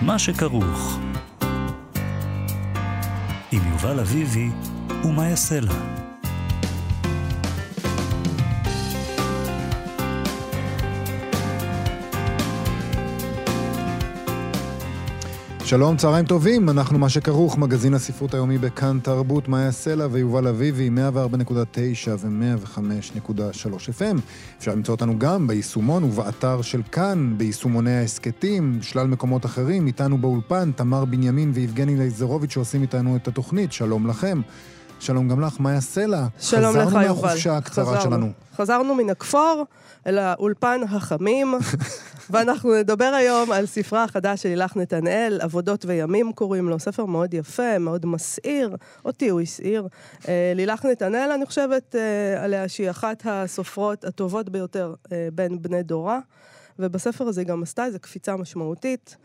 מה שכרוך. עם יובל אביבי ומה יעשה לה. שלום, צהריים טובים, אנחנו מה שכרוך, מגזין הספרות היומי בכאן תרבות, מאיה סלע ויובל אביבי, 104.9 ו-105.3 FM. אפשר למצוא אותנו גם ביישומון ובאתר של כאן, ביישומוני ההסכתים, שלל מקומות אחרים, איתנו באולפן, תמר בנימין ויבגני ליזרוביץ' שעושים איתנו את התוכנית, שלום לכם. שלום גם לך, מאיה סלע. שלום לך, יובל. חזרנו מהחופשה הקצרה חזרנו. שלנו. חזרנו מן הכפור אל האולפן החמים, ואנחנו נדבר היום על ספרה החדש של לילך נתנאל, עבודות וימים קוראים לו, ספר מאוד יפה, מאוד מסעיר, אותי הוא הסעיר. אה, לילך נתנאל, אני חושבת אה, עליה שהיא אחת הסופרות הטובות ביותר אה, בין בני דורה, ובספר הזה היא גם עשתה איזו קפיצה משמעותית.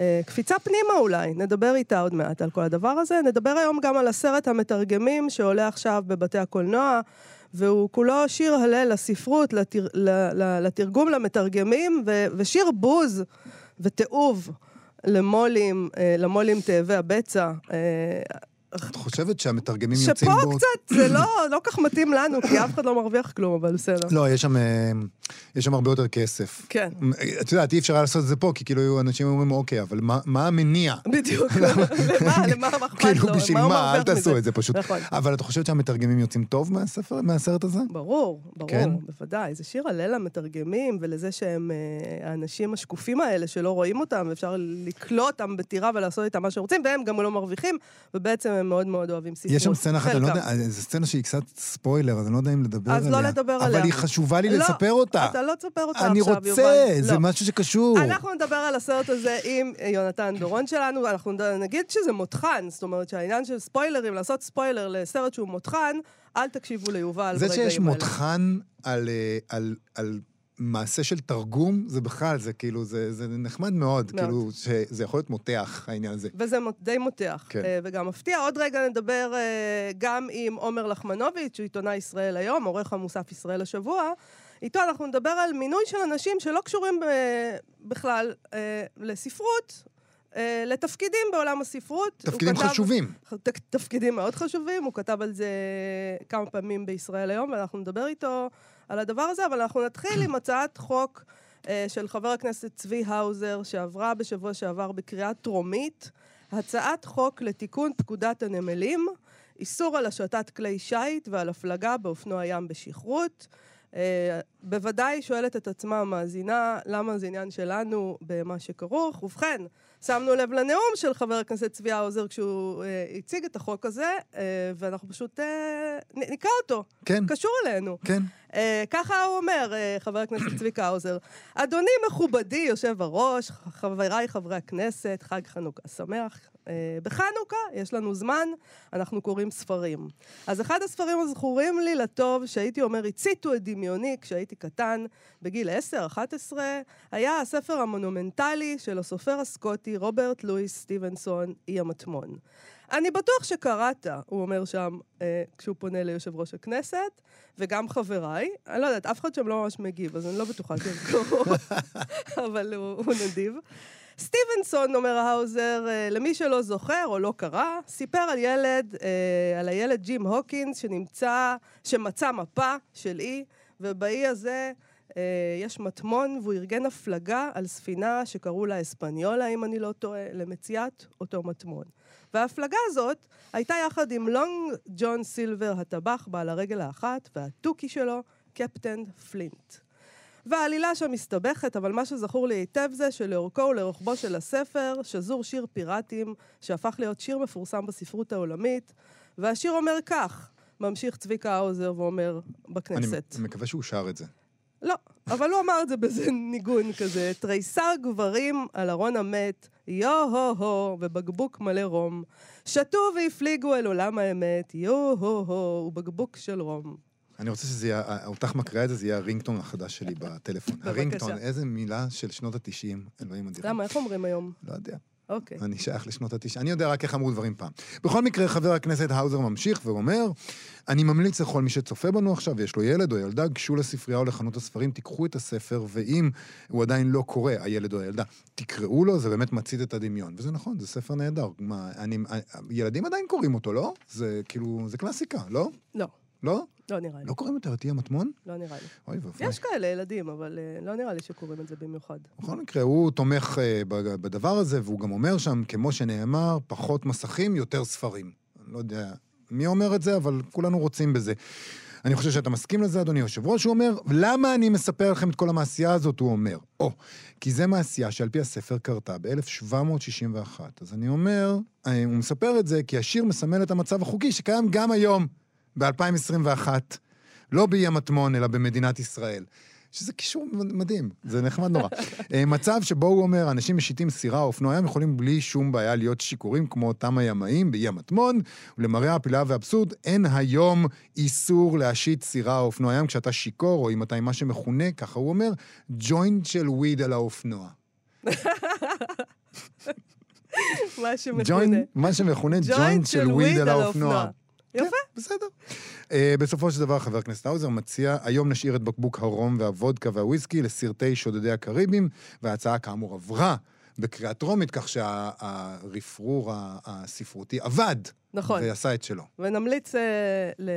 אה, קפיצה פנימה אולי, נדבר איתה עוד מעט על כל הדבר הזה. נדבר היום גם על הסרט המתרגמים שעולה עכשיו בבתי הקולנוע, והוא כולו שיר הלל לספרות, לתר, לתרגום למתרגמים, ו, ושיר בוז ותיעוב למו"לים, אה, למו"לים תאבי הבצע. את חושבת שהמתרגמים יוצאים בו... שפה קצת זה לא, לא כך מתאים לנו, כי אף אחד לא מרוויח כלום, אבל בסדר. לא, יש שם, אה, יש שם הרבה יותר כסף. כן. את יודעת, אי אפשר היה לעשות את זה פה, כי כאילו אנשים אומרים, אוקיי, אבל מה, מה המניע? בדיוק, למה, למה, מה אכפת לו? כאילו, בשביל מה? אל תעשו את זה פשוט. נכון. אבל את חושבת שהמתרגמים יוצאים טוב מהספר, מהסרט הזה? ברור, ברור, כן? בוודאי. זה שיר הלל למתרגמים, ולזה שהם אה, האנשים השקופים האלה שלא רואים אותם, ואפשר לקלוא אותם בטירה ולעשות איתם מה שרוצים, והם גם לא מרוויחים, ובעצם הם מאוד מאוד אוהבים ספרות. יש שם סצנה אחת, אני לא. יודע, זו סצנה שהיא קצת ספוילר, אז אני לא יודע אם לדבר אז עליה. לא לדבר אבל עליה. היא חשובה לי לא, לספר אותה. אתה לא תספר אותה אני עכשיו, רוצה, יובל. זה לא. משהו שקשור. אנחנו נדבר על הסרט הזה עם יונתן דורון שלנו, אנחנו נגיד שזה מותחן, זאת אומרת שהעניין של ספוילרים, לעשות ספוילר לסרט שהוא מותחן, אל תקשיבו ליובל זה ברגעים שיש האלה. מותחן על, אה, על, על מעשה של תרגום, זה בכלל, זה כאילו, זה, זה נחמד מאוד, מאוד. כאילו, שזה יכול להיות מותח, העניין הזה. וזה די מותח, כן. אה, וגם מפתיע. עוד רגע נדבר אה, גם עם עומר לחמנוביץ', שהוא עיתונאי ישראל היום, עורך המוסף ישראל השבוע. איתו אנחנו נדבר על מינוי של אנשים שלא קשורים ב- בכלל אה, לספרות, אה, לתפקידים בעולם הספרות. תפקידים כתב- חשובים. ת- תפקידים מאוד חשובים, הוא כתב על זה כמה פעמים בישראל היום, ואנחנו נדבר איתו על הדבר הזה, אבל אנחנו נתחיל עם הצעת חוק אה, של חבר הכנסת צבי האוזר, שעברה בשבוע שעבר בקריאה טרומית, הצעת חוק לתיקון פקודת הנמלים, איסור על השטת כלי שיט ועל הפלגה באופנוע ים בשכרות. אה, בוודאי שואלת את עצמה המאזינה, למה זה עניין שלנו במה שכרוך. ובכן, שמנו לב לנאום של חבר הכנסת צבי האוזר כשהוא אה, הציג את החוק הזה, אה, ואנחנו פשוט אה, נקרא אותו. כן, קשור אלינו. כן. אה, ככה הוא אומר, אה, חבר הכנסת צביקה האוזר. אדוני מכובדי יושב הראש, חבריי חברי הכנסת, חג חנוכה שמח. אה, בחנוכה יש לנו זמן, אנחנו קוראים ספרים. אז אחד הספרים הזכורים לי לטוב, שהייתי אומר, הציתו את דמיוני כשהייתי קטן, בגיל 10-11, היה הספר המונומנטלי של הסופר הסקוטי רוברט לואיס סטיבנסון, אי המטמון. אני בטוח שקראת, הוא אומר שם, אה, כשהוא פונה ליושב ראש הכנסת, וגם חבריי. אני לא יודעת, אף אחד שם לא ממש מגיב, אז אני לא בטוחה שהם קראו, אבל הוא, הוא נדיב. סטיבנסון, אומר האוזר, אה, למי שלא זוכר או לא קרא, סיפר על ילד, אה, על הילד ג'ים הוקינס שנמצא, שמצא מפה של אי, ובאי הזה אה, יש מטמון, והוא ארגן הפלגה על ספינה שקראו לה אספניולה, אם אני לא טועה, למציאת אותו מטמון. וההפלגה הזאת הייתה יחד עם לונג ג'ון סילבר הטבח בעל הרגל האחת, והתוכי שלו, קפטן פלינט. והעלילה שם מסתבכת, אבל מה שזכור לי היטב זה שלאורכו ולרוחבו של הספר שזור שיר פיראטים, שהפך להיות שיר מפורסם בספרות העולמית, והשיר אומר כך, ממשיך צביקה האוזר ואומר בכנסת. אני מקווה שהוא שר את זה. לא, אבל הוא אמר את זה באיזה ניגון כזה, תריסר גברים על ארון המת, יו-הו-הו, ובקבוק מלא רום. שתו והפליגו אל עולם האמת, יו-הו-הו, ובקבוק של רום. אני רוצה שזה יהיה, אותך מקריאה את זה, זה יהיה הרינגטון החדש שלי בטלפון. הרינגטון, איזה מילה של שנות התשעים, אלוהים אדירים. למה, איך אומרים היום? לא יודע. אוקיי. אני שייך לשנות התשעים. אני יודע רק איך אמרו דברים פעם. בכל מקרה, חבר הכנסת האוזר ממשיך ואומר, אני ממליץ לכל מי שצופה בנו עכשיו, ויש לו ילד או ילדה, גשו לספרייה או לחנות הספרים, תיקחו את הספר, ואם הוא עדיין לא קורא, הילד או הילדה, תקראו לו, זה באמת מצית את הדמיון. וזה נכון, זה ספר נהדר. מה, אני, ילדים עדיין קוראים אותו, לא? זה כאילו, זה קלאסיקה, לא? לא, לא? לא נראה לי. לא קוראים יותר את אי המטמון? לא נראה לי. אוי ואבוי. יש כאלה ילדים, אבל אה, לא נראה לי שקוראים את זה במיוחד. בכל מקרה, הוא תומך אה, בדבר הזה, והוא גם אומר שם, כמו שנאמר, פחות מסכים, יותר ספרים. אני לא יודע מי אומר את זה, אבל כולנו רוצים בזה. אני חושב שאתה מסכים לזה, אדוני היושב-ראש. הוא אומר, למה אני מספר לכם את כל המעשייה הזאת? הוא אומר, או, כי זה מעשייה שעל פי הספר קרתה ב-1761. אז אני אומר, אה, הוא מספר את זה כי השיר מסמל את המצב החוקי שקיים גם היום, ב-2021. לא באי המטמון, אלא במדינת ישראל. שזה קישור מדהים, זה נחמד נורא. אה, מצב שבו הוא אומר, אנשים משיטים סירה או אופנוע ים יכולים בלי שום בעיה להיות שיכורים כמו אותם הימאים באי המטמון, ולמראה הפלאה והאבסורד, אין היום איסור להשית סירה או אופנוע ים כשאתה שיכור, או אם אתה עם מה שמכונה, ככה הוא אומר, ג'וינט של וויד על האופנוע. מה שמכונה. מה שמכונה ג'וינט של וויד על האופנוע. יפה. כן, בסדר. Uh, בסופו של דבר, חבר הכנסת האוזר מציע, היום נשאיר את בקבוק הרום והוודקה והוויסקי לסרטי שודדי הקריבים, וההצעה כאמור עברה בקריאה טרומית, כך שהרפרור הספרותי עבד. נכון. ועשה את שלו. ונמליץ אה, ל-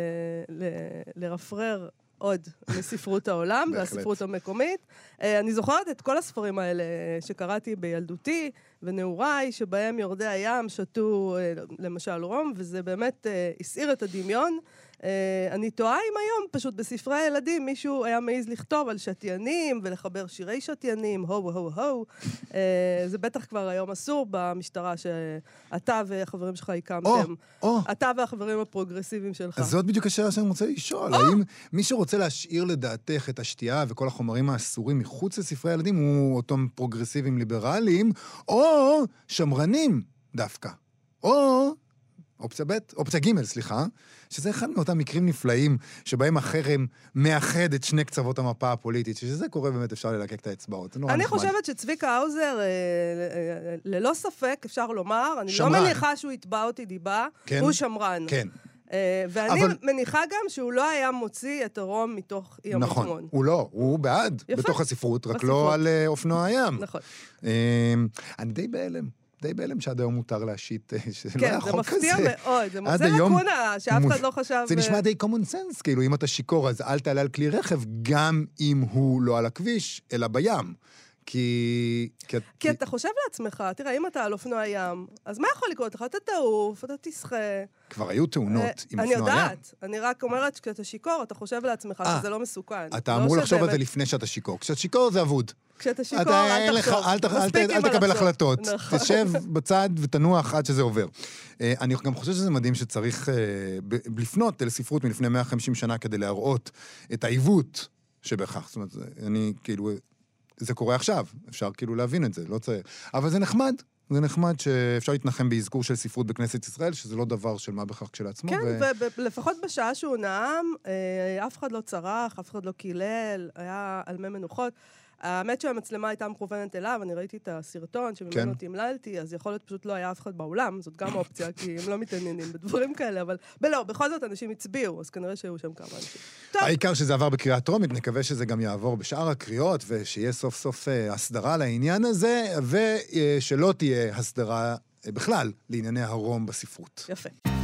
ל- לרפרר עוד מספרות העולם. והספרות המקומית. אה, אני זוכרת את כל הספרים האלה שקראתי בילדותי ונעוריי, שבהם יורדי הים שתו אה, למשל רום, וזה באמת אה, הסעיר את הדמיון. אה, אני תוהה אם היום פשוט בספרי הילדים מישהו היה מעז לכתוב על שתיינים ולחבר שירי שתיינים, הו הו הו. אה, זה בטח כבר היום אסור במשטרה שאתה והחברים שלך או, הקמתם. או, אתה והחברים הפרוגרסיביים שלך. אז זאת בדיוק השאלה שאני רוצה לשאול. האם מי שרוצה להשאיר לדעתך את השתייה וכל החומרים האסורים מחוץ לספרי הילדים הוא אותם פרוגרסיביים ליברליים, או שמרנים דווקא. או אופציה ב', אופציה ג', סליחה, שזה אחד מאותם מקרים נפלאים שבהם החרם מאחד את שני קצוות המפה הפוליטית, שזה קורה באמת, אפשר ללקק את האצבעות. אני נחמד. חושבת שצביקה האוזר, אה, אה, ללא ספק, אפשר לומר, אני לא שמרן. מניחה שהוא יתבע אותי דיבה, כן? הוא שמרן. כן, אה, ואני אבל- מניחה גם שהוא לא היה מוציא את הרום מתוך אי המטמון. נכון. הוא לא, הוא בעד, יפה. בתוך הספרות, רק בספרות. לא על אה, אופנוע הים. נכון. אני די בהלם. די בהלם שעד היום מותר להשית, אה, שלא היה כן, זה חוק מפתיע כזה. מאוד. זה עד זה היום לקונה שאף אחד לא חשב... זה אה, נשמע די common sense, כאילו, אם אתה שיכור, אז אל תעלה על כלי רכב, גם אם הוא לא על הכביש, אלא בים. כי... כי... כי אתה חושב לעצמך, תראה, אם אתה על אופנוע ים, אז מה יכול לקרות לך? אתה תעוף, אתה תשחה. כבר היו תאונות אה, עם אני אופנוע ים. יודעת, אני רק אומרת שכשאתה שיכור, אתה חושב לעצמך אה, שזה לא מסוכן. אתה לא אמור לחשוב על זה לפני שאתה שיכור. כשאתה שיכור זה אבוד. כשאתה שיכור, אל תחשוב. אל ת- אל ת- מספיק אל תקבל הלחשוב. החלטות. נכון. תשב בצד ותנוח עד שזה עובר. אה, אני גם חושב שזה מדהים שצריך לפנות אל ספרות מלפני 150 שנה כדי להראות את העיוות שבכך. זאת אומרת, אני כאילו... זה קורה עכשיו, אפשר כאילו להבין את זה, לא צריך... אבל זה נחמד. זה נחמד שאפשר להתנחם באזכור של ספרות בכנסת ישראל, שזה לא דבר של מה בכך כשלעצמו. כן, ו- ולפחות בשעה שהוא נאם, אה, אף אחד לא צרח, אף אחד לא קילל, היה על מי מנוחות. האמת שהמצלמה הייתה מכוונת אליו, אני ראיתי את הסרטון כן. שממנו תמללתי, אז יכול להיות פשוט לא היה אף אחד באולם, זאת גם אופציה, כי הם לא מתעניינים בדברים כאלה, אבל... ולא, בכל זאת אנשים הצביעו, אז כנראה שהיו שם כמה אנשים. העיקר שזה עבר בקריאה טרומית, נקווה שזה גם יעבור בשאר הקריאות, ושיהיה סוף סוף אה, הסדרה לעניין הזה, ושלא תהיה הסדרה אה, בכלל לענייני הרום בספרות. יפה.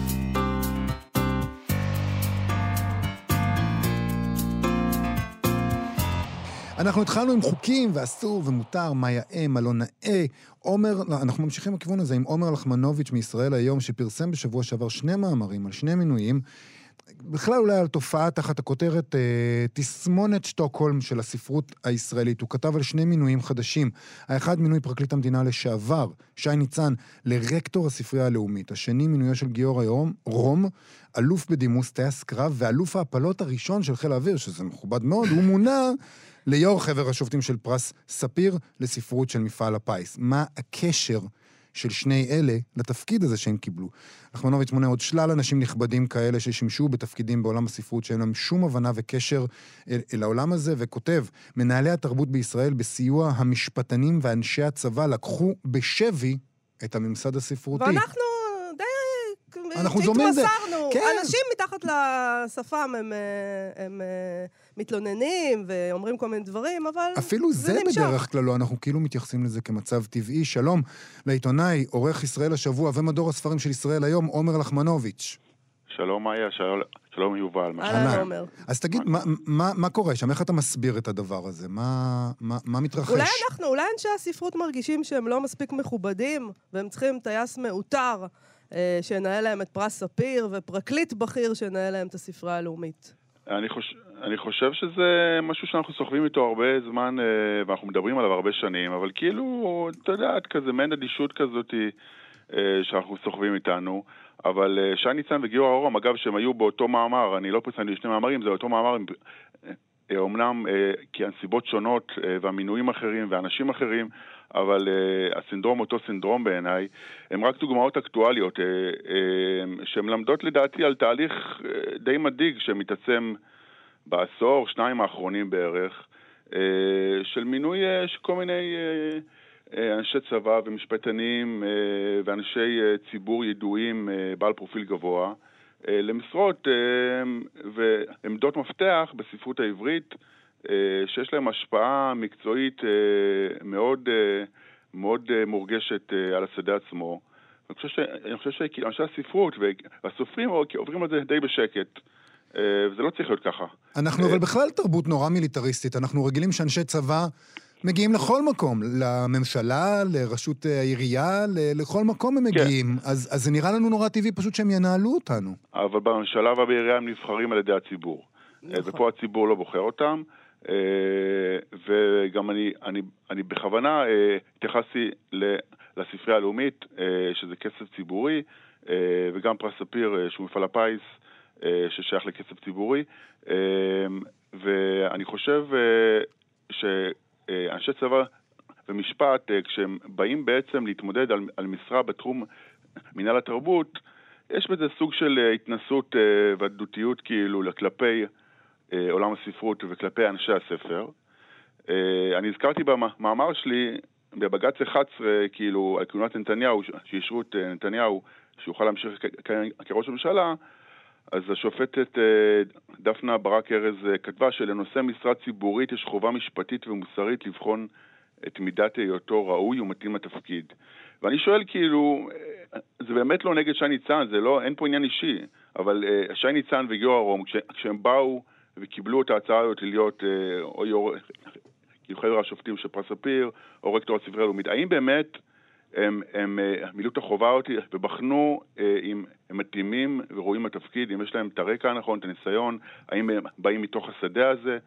אנחנו התחלנו עם חוקים, ואסור ומותר, מה יאה, מה לא נאה. עומר, לא, אנחנו ממשיכים בכיוון הזה עם עומר לחמנוביץ' מישראל היום, שפרסם בשבוע שעבר שני מאמרים על שני מינויים. בכלל אולי על תופעה תחת הכותרת אה, תסמונת שטוקהולם של הספרות הישראלית. הוא כתב על שני מינויים חדשים. האחד מינוי פרקליט המדינה לשעבר, שי ניצן, לרקטור הספרייה הלאומית. השני מינויו של גיורא יום, רום, אלוף בדימוס, טייס קרב, ואלוף ההפלות הראשון של חיל האוויר, שזה מכובד מאוד, הוא מונה ליו"ר חבר השופטים של פרס ספיר לספרות של מפעל הפיס. מה הקשר של שני אלה לתפקיד הזה שהם קיבלו? נחמנוביץ מונה עוד שלל אנשים נכבדים כאלה ששימשו בתפקידים בעולם הספרות שאין להם שום הבנה וקשר אל, אל העולם הזה, וכותב, מנהלי התרבות בישראל בסיוע המשפטנים ואנשי הצבא לקחו בשבי את הממסד הספרותי. ואנחנו אנחנו זוממים זה. התמסרנו. כן. אנשים מתחת לשפם הם, אה, הם אה, מתלוננים ואומרים כל מיני דברים, אבל אפילו זה, זה נמשך. בדרך כלל לא, אנחנו כאילו מתייחסים לזה כמצב טבעי. שלום לעיתונאי, עורך ישראל השבוע ומדור הספרים של ישראל היום, עומר לחמנוביץ'. שלום מאיה, שלום, שלום יובל. מה אהלן, אהלן. עומר. אז תגיד, מה, מה, מה קורה שם? איך אתה מסביר את הדבר הזה? מה, מה, מה מתרחש? אולי אנחנו, אולי אנשי הספרות מרגישים שהם לא מספיק מכובדים, והם צריכים טייס מעוטר שינהל להם את פרס ספיר, ופרקליט בכיר שינהל להם את הספרייה הלאומית. אני, חוש... אני חושב שזה משהו שאנחנו סוחבים איתו הרבה זמן, אה, ואנחנו מדברים עליו הרבה שנים, אבל כאילו, אתה יודעת, כזה מעין אדישות כזאת אה, שאנחנו סוחבים איתנו. אבל אה, שי ניצן וגיורא אורם, אגב, שהם היו באותו מאמר, אני לא פרסמתי שני מאמרים, זה אותו מאמר, אה, אומנם אה, כי הנסיבות שונות אה, והמינויים אחרים ואנשים אחרים, אבל uh, הסינדרום אותו סינדרום בעיניי, הם רק דוגמאות אקטואליות, uh, uh, שמלמדות לדעתי על תהליך uh, די מדאיג שמתעצם בעשור, שניים האחרונים בערך, uh, של מינוי uh, של כל מיני uh, uh, אנשי צבא ומשפטנים uh, ואנשי uh, ציבור ידועים uh, בעל פרופיל גבוה. uh, למשרות uh, ועמדות מפתח בספרות העברית, אה, שיש להם השפעה מקצועית אה, מאוד, אה, מאוד מורגשת על השדה עצמו. אני חושב, ש, אני חושב שאנשי הספרות והסופרים עוברים על זה די בשקט. וזה לא צריך להיות ככה. אנחנו אבל בכלל תרבות נורא מיליטריסטית. אנחנו רגילים שאנשי צבא מגיעים לכל מקום, לממשלה, לראשות העירייה, לכל מקום הם כן. מגיעים. כן. אז, אז זה נראה לנו נורא טבעי פשוט שהם ינהלו אותנו. אבל בממשלה ובעירייה הם נבחרים על ידי הציבור. נכון. ופה הציבור לא בוחר אותם. אה, וגם אני, אני, אני בכוונה אה, התייחסתי לספרייה הלאומית, אה, שזה כסף ציבורי, וגם פרס ספיר, שהוא מפעל הפיס, ששייך לכסף ציבורי. ואני חושב שאנשי צבא ומשפט, כשהם באים בעצם להתמודד על, על משרה בתחום מנהל התרבות, יש בזה סוג של התנסות ועדותיות כאילו כלפי עולם הספרות וכלפי אנשי הספר. אה, אני הזכרתי במאמר שלי, בבג"ץ 11, כאילו, על כהונת נתניהו, שאישרו את אה, נתניהו, שיוכל להמשיך כראש הממשלה, אז השופטת דפנה ברק ארז כתבה שלנושא משרה ציבורית יש חובה משפטית ומוסרית לבחון את מידת היותו ראוי ומתאים לתפקיד. ואני שואל כאילו, זה באמת לא נגד שי ניצן, זה לא, אין פה עניין אישי, אבל שי ניצן וגיורא רום, כש, כשהם באו וקיבלו את ההצעה הזאת להיות אה, או יו"ר, כאילו חבר השופטים של פרס ספיר, או רקטור הספרייה הלאומית. האם באמת הם, הם אה, מילאו את החובה אותי ובחנו אה, אם הם מתאימים וראויים לתפקיד, אם יש להם את הרקע הנכון, את הניסיון, האם הם באים מתוך השדה הזה?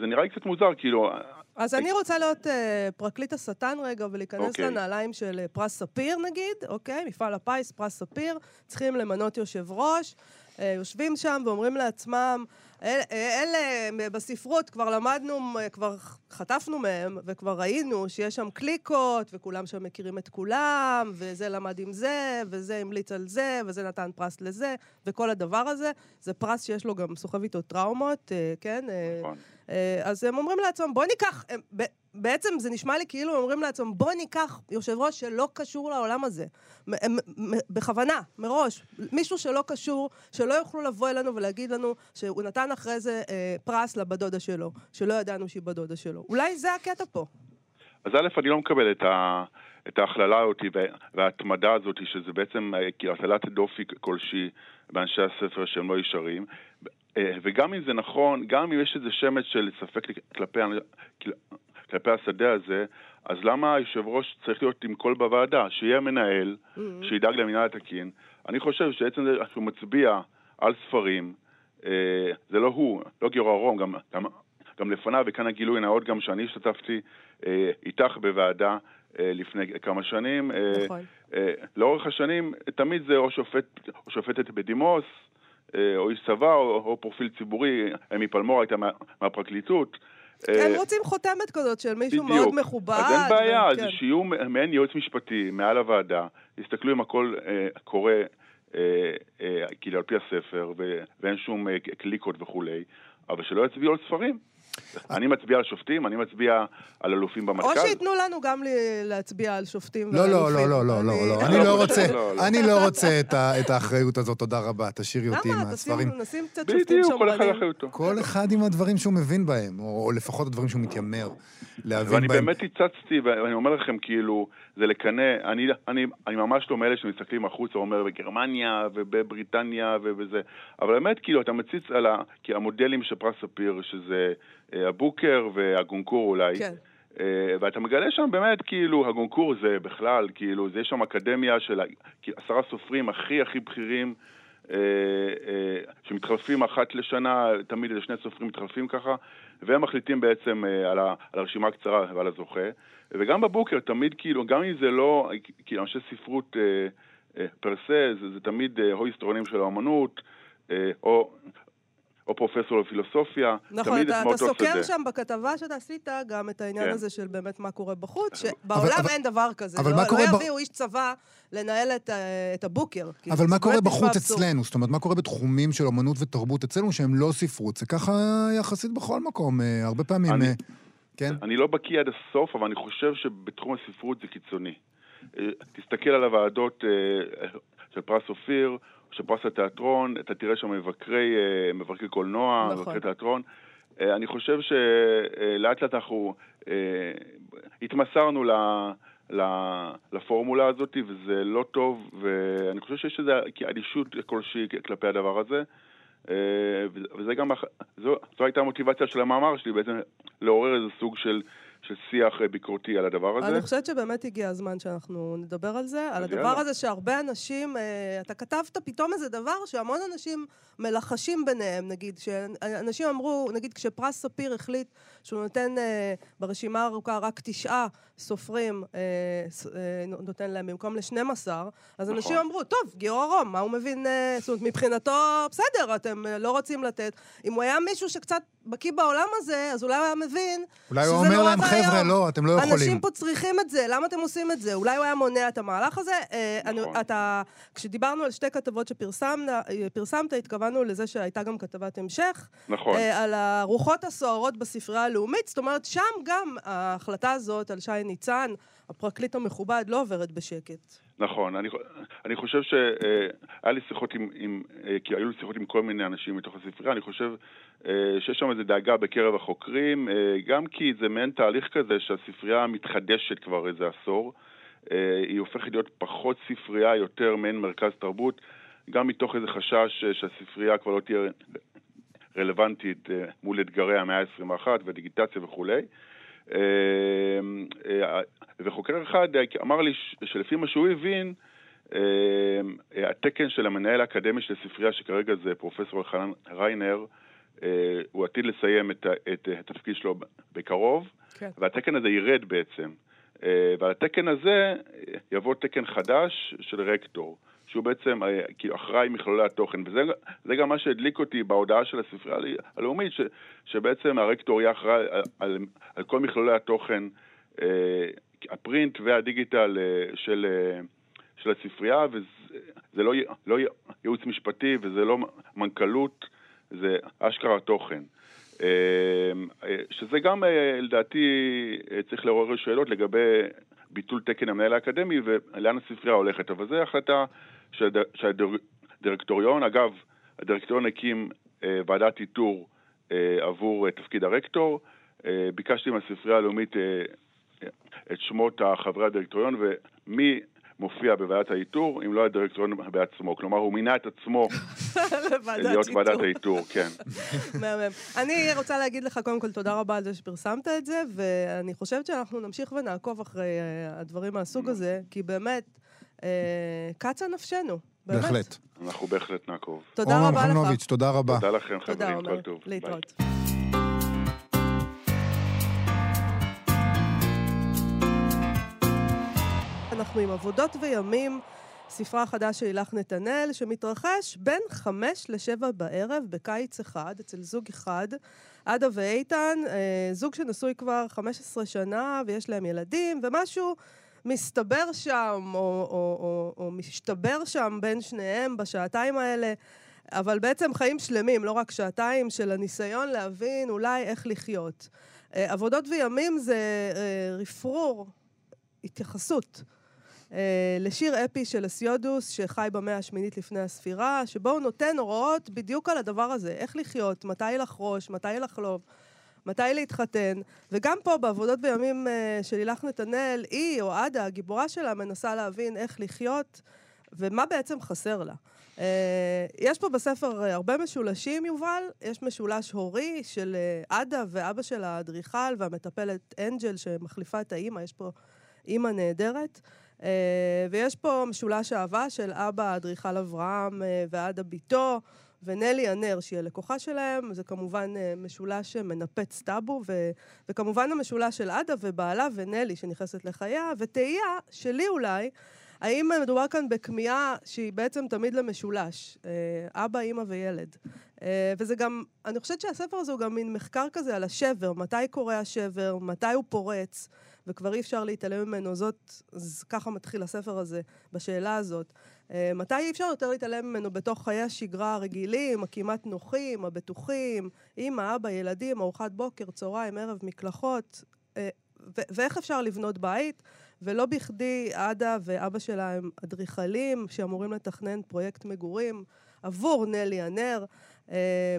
זה נראה לי קצת מוזר, כאילו... אז אני רוצה להיות uh, פרקליט השטן רגע ולהיכנס okay. אוקיי. לנעליים של פרס ספיר נגיד, אוקיי? Okay? מפעל הפיס, פרס ספיר, צריכים למנות יושב ראש. Uh, יושבים שם ואומרים לעצמם, אלה, אלה בספרות כבר למדנו, כבר חטפנו מהם, וכבר ראינו שיש שם קליקות, וכולם שם מכירים את כולם, וזה למד עם זה, וזה המליץ על זה, וזה נתן פרס לזה, וכל הדבר הזה. זה פרס שיש לו גם, סוחב איתו טראומות, אה, כן? אה, נכון. אה, אז הם אומרים לעצמם, בוא ניקח, בעצם זה נשמע לי כאילו הם אומרים לעצמם, בוא ניקח יושב ראש שלא קשור לעולם הזה. בכוונה, מראש. מישהו שלא קשור, שלא יוכלו לבוא אלינו ולהגיד לנו שהוא נתן אחרי זה אה, פרס לבת שלו, שלא ידענו שהיא בת שלו. אולי זה הקטע פה. אז א', אני לא מקבל את ה... את ההכללה הזאת וההתמדה הזאת, שזה בעצם אה, הטלת דופי כלשהי באנשי הספר שהם לא ישרים. אה, וגם אם זה נכון, גם אם יש איזה שמץ של ספק כלפי, כלפי השדה הזה, אז למה היושב ראש צריך להיות עם קול בוועדה? שיהיה מנהל, mm-hmm. שידאג למינהל התקין. אני חושב שעצם זה שהוא מצביע על ספרים, אה, זה לא הוא, לא גיורא רום, גם, גם, גם לפניו, וכאן הגילוי הנאות גם שאני השתתפתי אה, איתך בוועדה אה, לפני כמה שנים. אה, נכון. אה, לאורך השנים, תמיד זה או שופט או שופטת בדימוס, או איש צבא, או, או פרופיל ציבורי, אמי פלמור הייתה מה, מהפרקליטות. הם רוצים חותמת כזאת של מישהו בדיוק. מאוד מכובד. אז אין בעיה. אז כן. שיהיו מעין יועץ משפטי מעל הוועדה, יסתכלו אם הכל אה, קורה אה, אה, כאילו על פי הספר, ו- ואין שום אה, קליקות וכולי, אבל שלא יצביעו על ספרים. אני מצביע על שופטים, אני מצביע על אלופים במטכ"ל. או שייתנו לנו גם ל- להצביע על שופטים לא, לא, ואלופים. לא, לא, לא, לא, אני- לא. אני לא רוצה, לא, לא. אני לא רוצה את האחריות הזאת, תודה רבה. תשאירי אותי עם למה? הספרים. נשים קצת שופטים בדיוק, כל אחד שמרנים. אחריותו. כל אחד עם הדברים שהוא מבין בהם, או לפחות הדברים שהוא מתיימר להבין ואני בהם. באמת הצצתי, ואני אומר לכם, כאילו, זה לקנא, אני, אני, אני ממש לא מאלה שמסתכלים החוצה, אומר בגרמניה ובבריטניה ובזה, אבל באמת, כאילו, אתה מציץ על ה, כי המודלים של פרס ספיר, שזה אה, הבוקר והגונקור אולי, כן. אה, ואתה מגלה שם באמת, כאילו, הגונקור זה בכלל, כאילו, זה יש שם אקדמיה של עשרה סופרים הכי הכי בכירים, שמתחלפים אחת לשנה, תמיד איזה שני סופרים מתחלפים ככה, והם מחליטים בעצם אה, על, הרשימה הקצרה ועל הזוכה. וגם בבוקר, תמיד כאילו, גם אם זה לא, כאילו, אנשי ספרות אה, אה, פר סה, זה, זה תמיד אה, או היסטוריונים של האמנות, אה, או, או פרופסור לפילוסופיה, נכון, תמיד אתה, את אתה סוקר שדה. שם בכתבה שאתה עשית גם את העניין כן. הזה של באמת מה קורה בחוץ, שבעולם אבל- אין דבר כזה. אבל לא, מה קורה לא ב- יביאו איש צבא לנהל את, את הבוקר. אבל מה קורה בחוץ. אצלנו? זאת אומרת, מה קורה בתחומים של אמנות ותרבות אצלנו שהם לא ספרות? זה ככה יחסית בכל מקום, אה, הרבה פעמים... אני- אה, כן? אני לא בקיא עד הסוף, אבל אני חושב שבתחום הספרות זה קיצוני. אה, תסתכל על הוועדות אה, של פרס אופיר, של פרס התיאטרון, אתה תראה שם מבקרי, אה, מבקרי קולנוע, נכון. מבקרי תיאטרון. אה, אני חושב שלאט לאט אנחנו אה, התמסרנו ל... לפורמולה הזאת, וזה לא טוב, ואני חושב שיש איזו אדישות כלשהי כלפי הדבר הזה. אה, וזה גם, זו, זו הייתה המוטיבציה של המאמר שלי, בעצם לעורר איזה סוג של, של שיח אה, ביקורתי על הדבר הזה. אני חושבת שבאמת הגיע הזמן שאנחנו נדבר על זה, על אז הדבר יאללה. הזה שהרבה אנשים, אה, אתה כתבת פתאום איזה דבר שהמון אנשים מלחשים ביניהם, נגיד, שאנשים אמרו, נגיד כשפרס ספיר החליט שהוא נותן אה, ברשימה הארוכה רק תשעה סופרים, נותן להם במקום ל-12, אז אנשים נכון. אמרו, טוב, גיורא רום, מה הוא מבין, זאת אומרת, מבחינתו, בסדר, אתם לא רוצים לתת. אם הוא היה מישהו שקצת בקיא בעולם הזה, אז אולי הוא היה מבין אולי הוא שזה אומר נורא להם, ואיום. חבר'ה, לא, אתם לא יכולים. אנשים פה צריכים את זה, למה אתם עושים את זה? אולי הוא היה מונע את המהלך הזה? אה, אני, נכון. אתה, כשדיברנו על שתי כתבות שפרסמת, פרסמת, התכוונו לזה שהייתה גם כתבת המשך. נכון. אה, על הרוחות הסוערות בספרייה הלאומית. זאת אומרת, שם גם ההחלטה הזאת על שי ניצן, הפרקליט המכובד, לא עוברת בשקט. נכון, אני, אני חושב שהיה לי שיחות עם, עם, אה, כי היו לי שיחות עם כל מיני אנשים מתוך הספרייה, אני חושב אה, שיש שם איזו דאגה בקרב החוקרים, אה, גם כי זה מעין תהליך כזה שהספרייה מתחדשת כבר איזה עשור, אה, היא הופכת להיות פחות ספרייה, יותר מעין מרכז תרבות, גם מתוך איזה חשש אה, שהספרייה כבר לא תהיה רלוונטית אה, מול אתגרי המאה ה-21 ודיגיטציה וכולי. וחוקר אחד אמר לי שלפי מה שהוא הבין, אה, התקן של המנהל האקדמי של הספרייה, שכרגע זה פרופסור אלחנן ריינר, אה, הוא עתיד לסיים את, את אה, התפקיד שלו בקרוב, כן. והתקן הזה ירד בעצם. אה, ועל התקן הזה יבוא תקן חדש של רקטור, שהוא בעצם כאילו אחראי מכלולי התוכן, וזה זה גם מה שהדליק אותי בהודעה של הספרייה הלא- הלאומית, ש, שבעצם הרקטור יהיה אחראי על, על, על כל מכלולי התוכן, הפרינט והדיגיטל אה, של, אה, של הספרייה, וזה לא, לא ייעוץ משפטי וזה לא מנכ"לות, זה אשכרה תוכן. אה, שזה גם, לדעתי, צריך לעורר שאלות לגבי ביטול תקן המנהל האקדמי ולאן הספרייה הולכת. אבל זו החלטה שהד- שהדירקטוריון, אגב, הדירקטוריון הקים ועדת איתור עבור תפקיד הרקטור. ביקשתי מהספרייה הלאומית את שמות חברי הדירקטוריון ומי מופיע בוועדת האיתור, אם לא הדירקטוריון בעצמו. כלומר, הוא מינה את עצמו להיות. ועדת האיתור, כן. מהמם. אני רוצה להגיד לך קודם כל תודה רבה על זה שפרסמת את זה, ואני חושבת שאנחנו נמשיך ונעקוב אחרי אה, הדברים מהסוג הזה, כי באמת, אה, קצה נפשנו. בהחלט. אנחנו בהחלט נעקוב. תודה עומר רבה לך. מחמנוביץ', תודה רבה. תודה לכם, תודה, חברים, עומר. כל טוב. להתראות. אנחנו עם עבודות וימים, ספרה חדש של לילך נתנאל, שמתרחש בין חמש לשבע בערב בקיץ אחד, אצל זוג אחד, עדה ואיתן, אה, זוג שנשוי כבר 15 שנה ויש להם ילדים, ומשהו מסתבר שם, או, או, או, או משתבר שם בין שניהם בשעתיים האלה. אבל בעצם חיים שלמים, לא רק שעתיים, של הניסיון להבין אולי איך לחיות. אה, עבודות וימים זה אה, רפרור, התייחסות. אה, לשיר אפי של אסיודוס, שחי במאה השמינית לפני הספירה, שבו הוא נותן הוראות בדיוק על הדבר הזה, איך לחיות, מתי לחרוש, מתי לחלוב. מתי להתחתן, וגם פה בעבודות וימים של לילך נתנאל, היא או עדה, הגיבורה שלה, מנסה להבין איך לחיות ומה בעצם חסר לה. אה, יש פה בספר הרבה משולשים, יובל. יש משולש הורי של אה, עדה ואבא של האדריכל והמטפלת אנג'ל שמחליפה את האימא, יש פה אימא נהדרת. אה, ויש פה משולש אהבה של אבא האדריכל אברהם ועדה בתו. ונלי הנר, שהיא הלקוחה שלהם, זה כמובן משולש שמנפץ טאבו, ו- וכמובן המשולש של עדה ובעלה ונלי שנכנסת לחייה, ותהייה, שלי אולי, האם מדובר כאן בכמיהה שהיא בעצם תמיד למשולש? אה, אבא, אימא וילד. אה, וזה גם, אני חושבת שהספר הזה הוא גם מין מחקר כזה על השבר, מתי קורה השבר, מתי הוא פורץ, וכבר אי אפשר להתעלם ממנו. זאת, ככה מתחיל הספר הזה, בשאלה הזאת. אה, מתי אי אפשר יותר להתעלם ממנו בתוך חיי השגרה הרגילים, הכמעט נוחים, הבטוחים, אימא, אבא, ילדים, ארוחת בוקר, צהריים, ערב, מקלחות, ואיך אפשר לבנות בית? ולא בכדי עדה ואבא שלה הם אדריכלים שאמורים לתכנן פרויקט מגורים עבור נלי הנר, אה,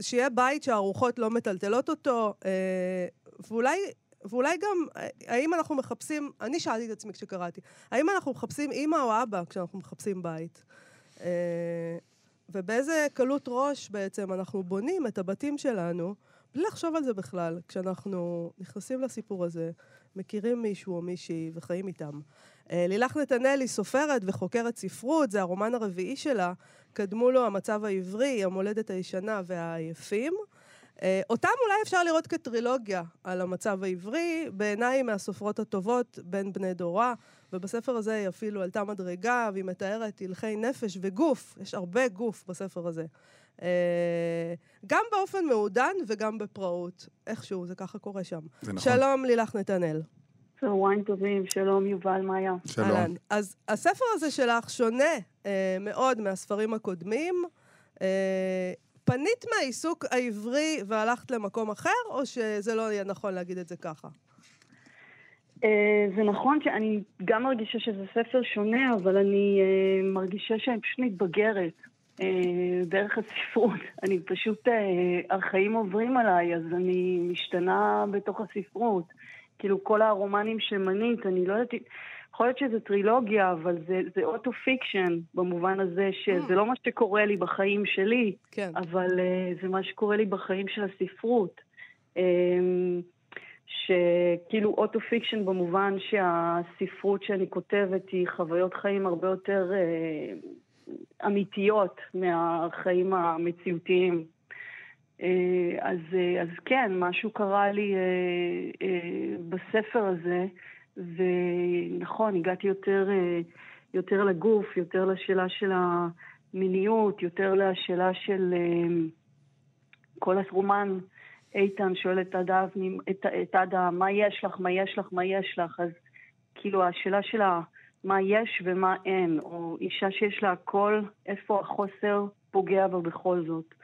שיהיה בית שהארוחות לא מטלטלות אותו, אה, ואולי... ואולי גם, האם אנחנו מחפשים, אני שאלתי את עצמי כשקראתי, האם אנחנו מחפשים אימא או אבא כשאנחנו מחפשים בית? אה, ובאיזה קלות ראש בעצם אנחנו בונים את הבתים שלנו, בלי לחשוב על זה בכלל, כשאנחנו נכנסים לסיפור הזה, מכירים מישהו או מישהי וחיים איתם. אה, לילך נתנאל היא סופרת וחוקרת ספרות, זה הרומן הרביעי שלה. קדמו לו המצב העברי, המולדת הישנה והעייפים. אה, אותם אולי אפשר לראות כטרילוגיה על המצב העברי, בעיניי מהסופרות הטובות בין בני דורה, ובספר הזה היא אפילו עלתה מדרגה, והיא מתארת הלכי נפש וגוף, יש הרבה גוף בספר הזה. אה, גם באופן מעודן וגם בפראות. איכשהו, זה ככה קורה שם. זה נכון. שלום, לילך נתנאל. צהריים טובים, שלום יובל מאיה. שלום. אלן. אז הספר הזה שלך שונה אה, מאוד מהספרים הקודמים. אה, פנית מהעיסוק העברי והלכת למקום אחר, או שזה לא יהיה נכון להגיד את זה ככה? אה, זה נכון שאני גם מרגישה שזה ספר שונה, אבל אני אה, מרגישה שאני פשוט מתבגרת. אה, דרך הספרות. אני פשוט, החיים עוברים עליי, אז אני משתנה בתוך הספרות. כאילו, כל הרומנים שמנית, אני לא יודעת... יכול להיות שזה טרילוגיה, אבל זה, זה auto-fiction, במובן הזה שזה mm. לא מה שקורה לי בחיים שלי, כן. אבל uh, זה מה שקורה לי בחיים של הספרות. Um, שכאילו auto-fiction במובן שהספרות שאני כותבת היא חוויות חיים הרבה יותר uh, אמיתיות מהחיים המציאותיים. אה, אז, אה, אז כן, משהו קרה לי אה, בספר הזה, ונכון, הגעתי יותר, יותר לגוף, יותר לשאלה של המיניות, יותר לשאלה של כל הרומן. איתן שואל את עדה, את, את עדה, מה יש לך, מה יש לך, מה יש לך, אז כאילו השאלה של ה... מה יש ומה אין, או אישה שיש לה הכל, איפה החוסר פוגע בה בכל זאת.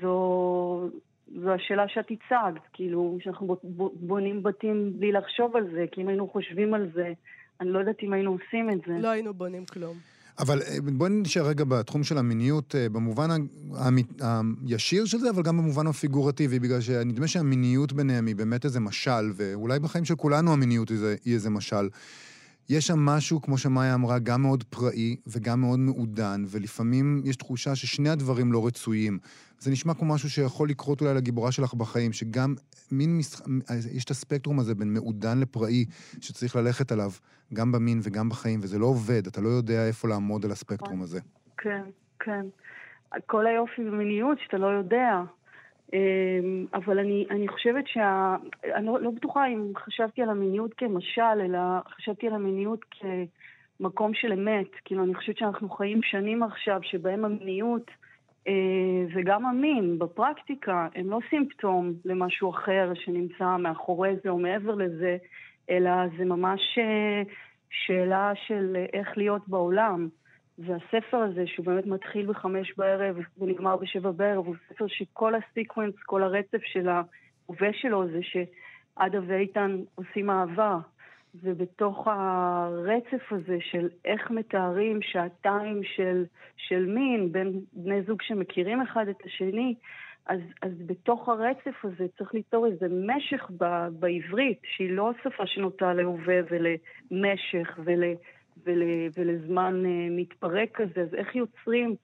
זו, זו השאלה שאת הצגת, כאילו, שאנחנו בונים בתים בלי לחשוב על זה, כי אם היינו חושבים על זה, אני לא יודעת אם היינו עושים את זה. לא היינו בונים כלום. אבל אה, בואי נשאר רגע בתחום של המיניות, אה, במובן הישיר של זה, אבל גם במובן הפיגורטיבי, בגלל שנדמה שהמיניות ביניהם היא באמת איזה משל, ואולי בחיים של כולנו המיניות היא איזה משל. יש שם משהו, כמו שמאיה אמרה, גם מאוד פראי וגם מאוד מעודן, ולפעמים יש תחושה ששני הדברים לא רצויים. זה נשמע כמו משהו שיכול לקרות אולי לגיבורה שלך בחיים, שגם מין משחק, יש את הספקטרום הזה בין מעודן לפראי, שצריך ללכת עליו, גם במין וגם בחיים, וזה לא עובד, אתה לא יודע איפה לעמוד על הספקטרום הזה. כן, כן. כל היופי במיניות שאתה לא יודע. אמ, אבל אני, אני חושבת שה... אני לא, לא בטוחה אם חשבתי על המיניות כמשל, אלא חשבתי על המיניות כמקום של אמת. כאילו, אני חושבת שאנחנו חיים שנים עכשיו שבהם המיניות אה, וגם המין, בפרקטיקה, הם לא סימפטום למשהו אחר שנמצא מאחורי זה או מעבר לזה, אלא זה ממש אה, שאלה של איך להיות בעולם. והספר הזה, שהוא באמת מתחיל בחמש בערב ונגמר בשבע בערב, הוא ספר שכל הסיקוונס, כל הרצף של ההווה שלו זה שעדה ואיתן עושים אהבה. ובתוך הרצף הזה של איך מתארים שעתיים של, של מין בין בני זוג שמכירים אחד את השני, אז, אז בתוך הרצף הזה צריך ליצור איזה משך ב, בעברית, שהיא לא שפה שנוטה להווה ולמשך ול, ול, ולזמן uh, מתפרק כזה, אז איך יוצרים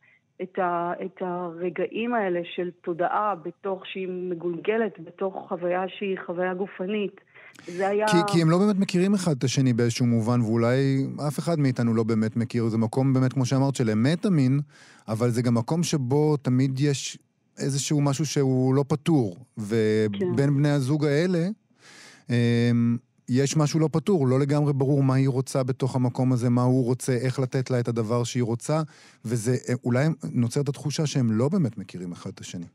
את, ה, את הרגעים האלה של תודעה בתוך שהיא מגולגלת, בתוך חוויה שהיא חוויה גופנית. זה היה... כי, כי הם לא באמת מכירים אחד את השני באיזשהו מובן, ואולי אף אחד מאיתנו לא באמת מכיר. זה מקום באמת, כמו שאמרת, של אמת אמין, אבל זה גם מקום שבו תמיד יש איזשהו משהו שהוא לא פתור. ובין כן. בני הזוג האלה, אמ, יש משהו לא פתור, לא לגמרי ברור מה היא רוצה בתוך המקום הזה, מה הוא רוצה, איך לתת לה את הדבר שהיא רוצה, וזה אולי נוצרת התחושה שהם לא באמת מכירים אחד את השני.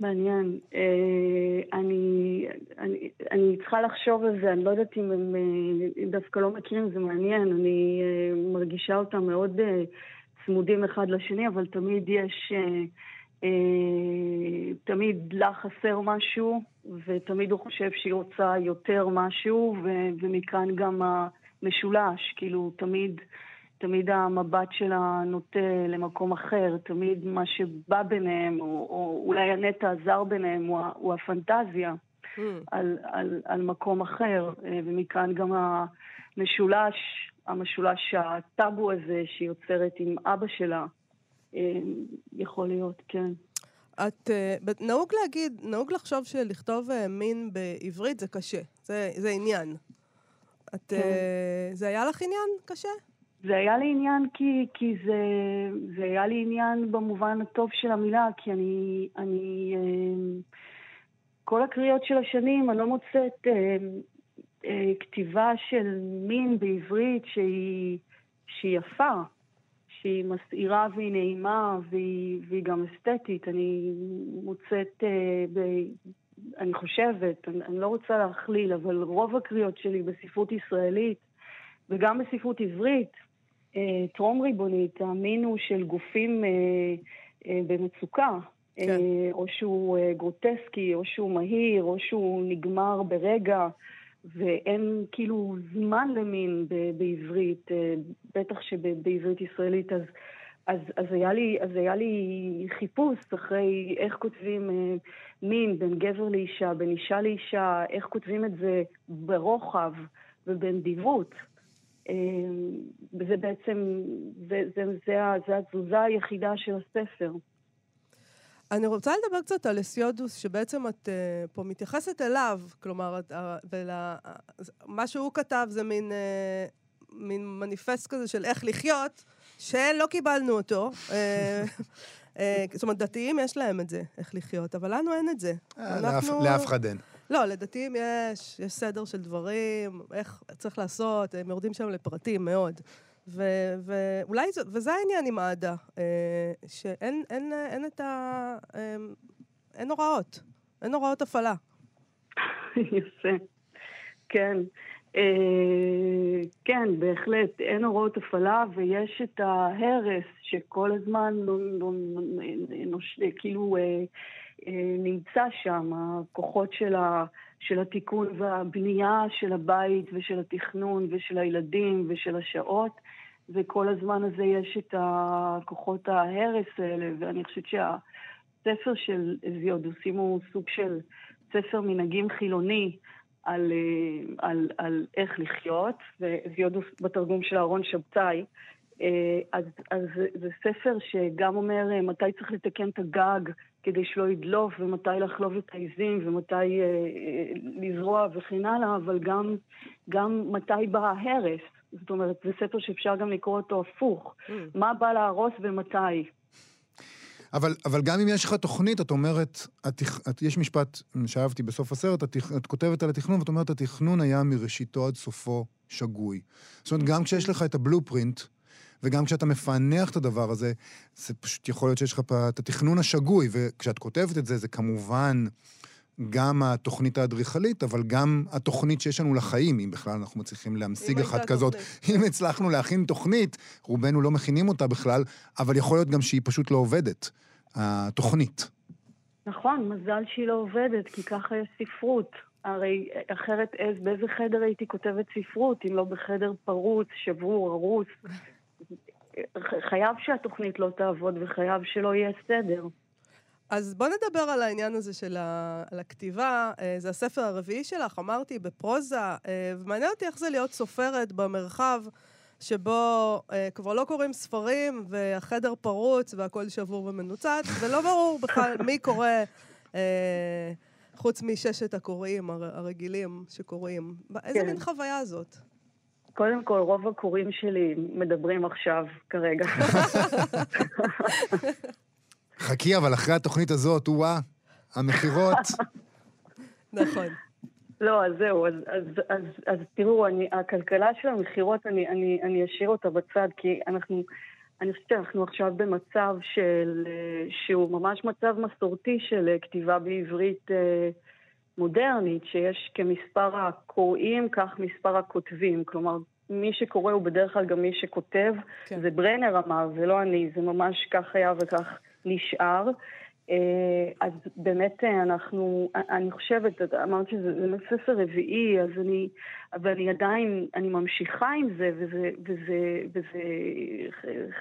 מעניין. אה, אני, אני, אני צריכה לחשוב על זה, אני לא יודעת אם הם אה, דווקא לא מכירים, זה מעניין. אני אה, מרגישה אותם מאוד צמודים אחד לשני, אבל תמיד יש, תמיד לה חסר משהו, ותמיד הוא חושב שהיא רוצה יותר משהו, ומכאן גם המשולש, כאילו תמיד... תמיד המבט שלה נוטה למקום אחר, תמיד מה שבא ביניהם, או, או אולי הנטע הזר ביניהם, הוא, הוא הפנטזיה mm. על, על, על מקום אחר, אה, ומכאן גם המשולש, המשולש הטאבו הזה שהיא יוצרת עם אבא שלה, אה, יכול להיות, כן. את, uh, נהוג להגיד, נהוג לחשוב שלכתוב uh, מין בעברית זה קשה, זה, זה עניין. את, כן. uh, זה היה לך עניין קשה? זה היה לי עניין כי, כי זה, זה היה לי עניין במובן הטוב של המילה, כי אני, אני אה, כל הקריאות של השנים, אני לא מוצאת אה, אה, כתיבה של מין בעברית שהיא, שהיא יפה, שהיא מסעירה והיא נעימה והיא, והיא גם אסתטית. אני מוצאת, ב, אני חושבת, אני, אני לא רוצה להכליל, אבל רוב הקריאות שלי בספרות ישראלית וגם בספרות עברית, אה, טרום ריבונית, הוא של גופים אה, אה, במצוקה. כן. או שהוא גרוטסקי, או שהוא מהיר, או שהוא נגמר ברגע, ואין כאילו זמן למין בעברית, בטח שבעברית ישראלית, אז, אז, אז, היה לי, אז היה לי חיפוש אחרי איך כותבים מין בין גבר לאישה, בין אישה לאישה, איך כותבים את זה ברוחב ובנדיבות. אמ, וזה בעצם, זה, זה, זה, זה התזוזה היחידה של הספר. אני רוצה לדבר קצת על אסיודוס, שבעצם את uh, פה מתייחסת אליו, כלומר, את, uh, ולה, uh, מה שהוא כתב זה מין, uh, מין מניפסט כזה של איך לחיות, שלא קיבלנו אותו. uh, זאת אומרת, דתיים יש להם את זה, איך לחיות, אבל לנו אין את זה. לאף אחד אין. לא, לדתיים יש, יש סדר של דברים, איך צריך לעשות, הם יורדים שם לפרטים מאוד. ו- ואולי, זה, וזה העניין עם האהדה, אה, שאין אין, אין את ה... אה, אין הוראות, אין הוראות הפעלה. יפה, כן. אה, כן, בהחלט, אין הוראות הפעלה ויש את ההרס שכל הזמן נוש, כאילו אה, נמצא שם, הכוחות של, ה, של התיקון והבנייה של הבית ושל התכנון ושל הילדים ושל השעות, וכל הזמן הזה יש את הכוחות ההרס האלה, ואני חושבת שהספר של אזיודוסים הוא סוג של ספר מנהגים חילוני על, אה, על, על איך לחיות, ואזיודוס בתרגום של אהרון שבתאי, אז, אז זה ספר שגם אומר מתי צריך לתקן את הגג כדי שלא ידלוף, ומתי לחלוב את העיזים, ומתי אה, אה, לזרוע וכן הלאה, אבל גם, גם מתי בא ההרס. זאת אומרת, זה ספר שאפשר גם לקרוא אותו הפוך. Mm. מה בא להרוס ומתי. אבל, אבל גם אם יש לך תוכנית, את אומרת, את, את, יש משפט שאהבתי בסוף הסרט, את, את כותבת על התכנון, ואת אומרת, התכנון היה מראשיתו עד סופו שגוי. זאת אומרת, גם כשיש לך את הבלופרינט, וגם כשאתה מפענח את הדבר הזה, זה פשוט יכול להיות שיש לך את התכנון השגוי, וכשאת כותבת את זה, זה כמובן גם התוכנית האדריכלית, אבל גם התוכנית שיש לנו לחיים, אם בכלל אנחנו מצליחים להמשיג אחת כזאת. תוכנית. אם הצלחנו להכין תוכנית, רובנו לא מכינים אותה בכלל, אבל יכול להיות גם שהיא פשוט לא עובדת, התוכנית. נכון, מזל שהיא לא עובדת, כי ככה יש ספרות. הרי אחרת איז, באיזה חדר הייתי כותבת ספרות, אם לא בחדר פרוץ, שבור, הרוס. חייב שהתוכנית לא תעבוד וחייב שלא יהיה סדר. אז בוא נדבר על העניין הזה של ה... על הכתיבה. אה, זה הספר הרביעי שלך, אמרתי, בפרוזה, אה, ומעניין אותי איך זה להיות סופרת במרחב שבו אה, כבר לא קוראים ספרים, והחדר פרוץ והכל שבור ומנוצץ, ולא ברור בכלל מי קורא, חוץ מששת הקוראים הר... הרגילים שקוראים. איזה כן. מין חוויה זאת? קודם כל, רוב הקוראים שלי מדברים עכשיו, כרגע. חכי, אבל אחרי התוכנית הזאת, וואה, המכירות. נכון. לא, אז זהו, אז, אז, אז, אז תראו, אני, הכלכלה של המכירות, אני, אני, אני אשאיר אותה בצד, כי אנחנו, אני חושבת שאנחנו עכשיו במצב של, אה, שהוא ממש מצב מסורתי של אה, כתיבה בעברית אה, מודרנית, שיש כמספר הקוראים, כך מספר הכותבים. כלומר, מי שקורא הוא בדרך כלל גם מי שכותב. כן. זה ברנר אמר, זה לא אני, זה ממש כך היה וכך נשאר. אה, אז באמת אה, אנחנו, אני חושבת, אמרת שזה זה ספר רביעי, אז אני, אבל אני עדיין, אני ממשיכה עם זה, וזה, וזה, וזה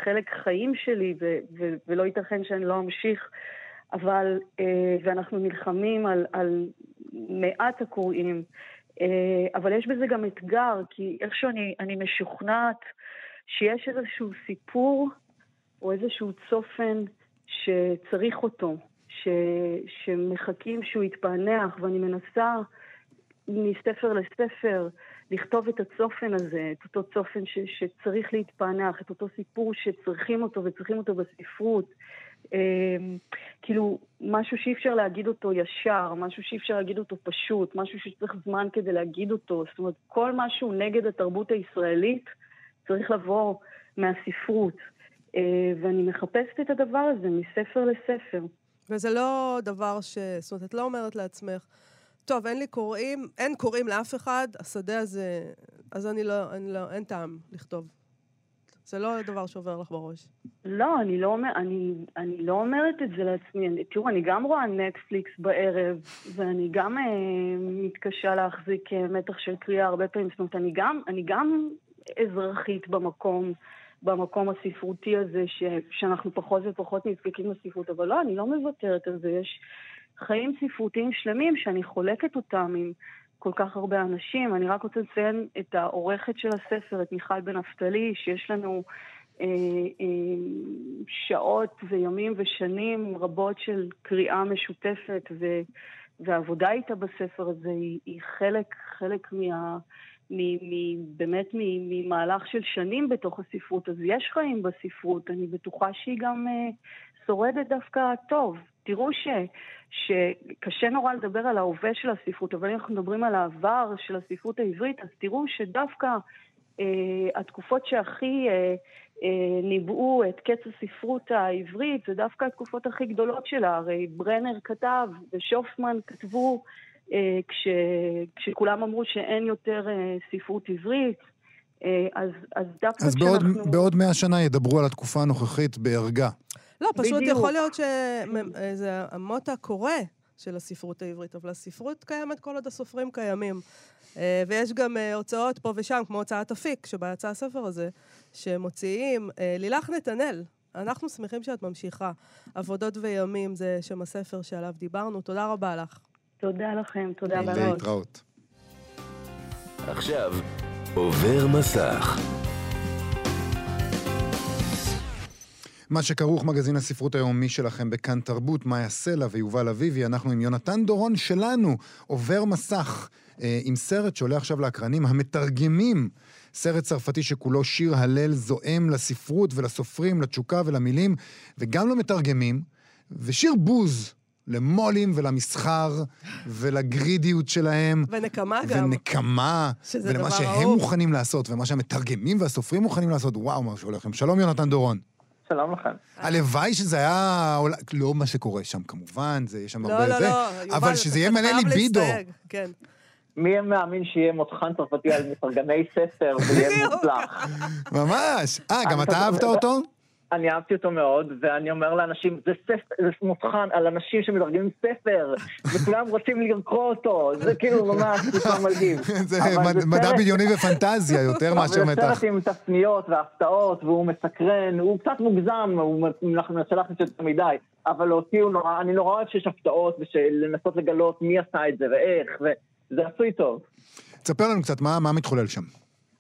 חלק חיים שלי, ו, ו, ולא ייתכן שאני לא אמשיך. אבל, אה, ואנחנו נלחמים על, על מעט הקוראים, אה, אבל יש בזה גם אתגר, כי איכשהו אני, אני משוכנעת שיש איזשהו סיפור או איזשהו צופן שצריך אותו, ש, שמחכים שהוא יתפענח, ואני מנסה מספר לספר לכתוב את הצופן הזה, את אותו צופן ש, שצריך להתפענח, את אותו סיפור שצריכים אותו וצריכים אותו בספרות. אה, כאילו, משהו שאי אפשר להגיד אותו ישר, משהו שאי אפשר להגיד אותו פשוט, משהו שצריך זמן כדי להגיד אותו. זאת אומרת, כל משהו נגד התרבות הישראלית צריך לבוא מהספרות. אה, ואני מחפשת את הדבר הזה מספר לספר. וזה לא דבר ש... זאת אומרת, את לא אומרת לעצמך, טוב, אין לי קוראים, אין קוראים לאף אחד, השדה הזה... אז אני לא, אני לא, אין טעם לכתוב. זה לא דבר שעובר לך בראש. לא, אני לא, אומר, אני, אני לא אומרת את זה לעצמי. אני, תראו, אני גם רואה נטפליקס בערב, ואני גם אה, מתקשה להחזיק אה, מתח של קריאה הרבה פעמים. זאת אומרת, אני גם, אני גם אזרחית במקום, במקום הספרותי הזה, ש, שאנחנו פחות ופחות נזקקים לספרות, אבל לא, אני לא מוותרת על זה. יש חיים ספרותיים שלמים שאני חולקת אותם עם כל כך הרבה אנשים. אני רק רוצה לציין את העורכת של הספר, את מיכל בן נפתלי, שיש לנו אה, אה, שעות וימים ושנים רבות של קריאה משותפת, ו, והעבודה איתה בספר הזה היא, היא חלק, חלק מה... מ, מ, באמת מ, ממהלך של שנים בתוך הספרות, אז יש חיים בספרות, אני בטוחה שהיא גם אה, שורדת דווקא טוב. תראו ש, שקשה נורא לדבר על ההווה של הספרות, אבל אם אנחנו מדברים על העבר של הספרות העברית, אז תראו שדווקא אה, התקופות שהכי אה, אה, ניבאו את קץ הספרות העברית, זה דווקא התקופות הכי גדולות שלה. הרי ברנר כתב ושופמן כתבו אה, כש, כשכולם אמרו שאין יותר אה, ספרות עברית. אה, אז, אז דווקא אז כשאנחנו... בעוד מאה שנה ידברו על התקופה הנוכחית בערגה. לא, פשוט בדיוק. יכול להיות שזה המוטה קורא של הספרות העברית, אבל הספרות קיימת כל עוד הסופרים קיימים. אה, ויש גם אה, הוצאות פה ושם, כמו הוצאת אפיק, שבה יצא הספר הזה, שמוציאים. אה, לילך נתנאל, אנחנו שמחים שאת ממשיכה. עבודות וימים זה שם הספר שעליו דיברנו. תודה רבה לך. תודה לכם, תודה. רבה. להתראות. עכשיו עובר מסך. מה שכרוך מגזין הספרות היומי שלכם בכאן תרבות, מאיה סלע ויובל אביבי, אנחנו עם יונתן דורון שלנו, עובר מסך, אה, עם סרט שעולה עכשיו לאקרנים, המתרגמים. סרט צרפתי שכולו שיר הלל זועם לספרות ולסופרים, לתשוקה ולמילים, וגם למתרגמים, ושיר בוז למו"לים ולמסחר ולגרידיות שלהם. ונקמה גם. ונקמה, שזה ולמה דבר שהם אהוב. מוכנים לעשות, ומה שהמתרגמים והסופרים מוכנים לעשות, וואו, מה שהולך לכם. שלום, יונתן דורון. שלום לכם. הלוואי שזה היה... לא מה שקורה שם, כמובן, זה, יש שם לא, הרבה לא, זה, לא, יובל, אבל שזה יהיה מלא ליבידו. כן. מי מאמין שיהיה מותחן צרפתי על מתרגמי ספר ויהיה. מוצלח? ממש. אה, גם אתה אהבת אותו? אני אהבתי אותו מאוד, ואני אומר לאנשים, זה ספר, זה מותחן על אנשים שמתרגמים ספר, וכולם רוצים לקרוא אותו, זה כאילו ממש ספר מלהיב. זה מדע בדיוני ופנטזיה, יותר מאשר אבל זה מתח. סרט עם תפניות והפתעות, והוא מסקרן, הוא קצת מוגזם, הוא מנסה להכניס יותר מדי, אבל אותי הוא נורא, אני נורא אוהב שיש הפתעות, ולנסות לגלות מי עשה את זה ואיך, וזה עשוי טוב. תספר לנו קצת, מה מתחולל שם?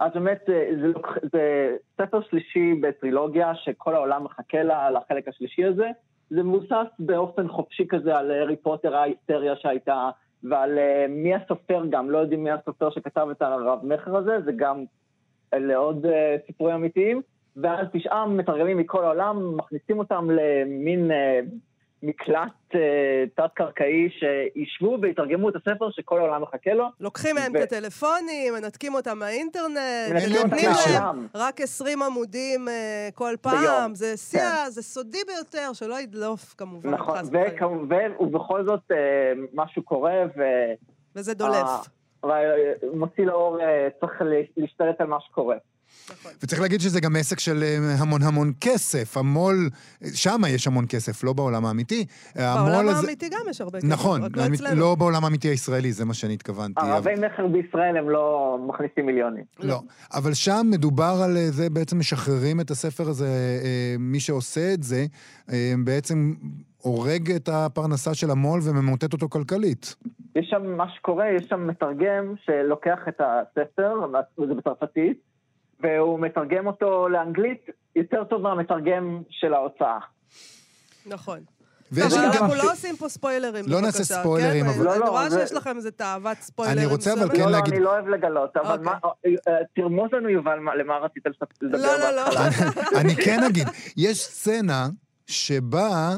אז באמת, אה, זה, לוק- זה ספר שלישי בטרילוגיה שכל העולם מחכה לה, לחלק השלישי הזה. זה מבוסס באופן חופשי כזה על הארי פוטר, ההיסטריה שהייתה, ועל אה, מי הסופר גם, לא יודעים מי הסופר שכתב את הרב-מכר הזה, זה גם אלה עוד אה, סיפורים אמיתיים. ואז תשעה מתרגמים מכל העולם, מכניסים אותם למין אה, מקלט אה, תת-קרקעי, שישבו ויתרגמו את הספר שכל העולם מחכה לו. לוקחים מהם את הטלפונים, מנתקים אותם מהאינטרנט, נותנים להם. רק 20 עמודים אה, כל. פעם, זה שיא, כן. ה- זה סודי ביותר, שלא ידלוף כמובן, נכון, ובכל זאת אה, משהו קורה, ו... וזה דולף. ומוציא לאור צריך לה- להשתלט על מה שקורה. נכון. וצריך להגיד שזה גם עסק של אה, המון המון כסף. המו"ל, שם יש המון כסף, לא בעולם האמיתי. המו"ל בעולם הזה- האמיתי גם יש הרבה כסף, נכון, רק לא אצלנו. לא בעולם האמיתי הישראלי, זה מה שאני התכוונתי. אבל- הרבי מכר בישראל הם לא מכניסים מיליונים. לא, אבל שם מדובר על אה, זה, בעצם משחררים את הספר הזה, אה, מי שעושה את זה, בעצם הורג את הפרנסה של המו"ל וממוטט אותו כלכלית. יש שם, מה שקורה, יש שם מתרגם שלוקח את הספר, זה בצרפתית, והוא מתרגם אותו לאנגלית יותר טוב מהמתרגם של ההוצאה. נכון. ויש אבל שם גם... אנחנו לא עושים פה ספוילרים, לא נעשה ספוילרים, כן? אבל- לא, אני לא, רואה זה- שיש לכם איזה תאוות ספוילרים. אני רוצה, אבל. כן לא, לא, להגיד- אני לא אוהב לגלות, אבל אוקיי. מה, אה, אה, תרמוז לנו, יובל, מה- למה רצית לדבר לא, לא, לא. בהתחלה. אני כן אגיד, יש סצנה שבה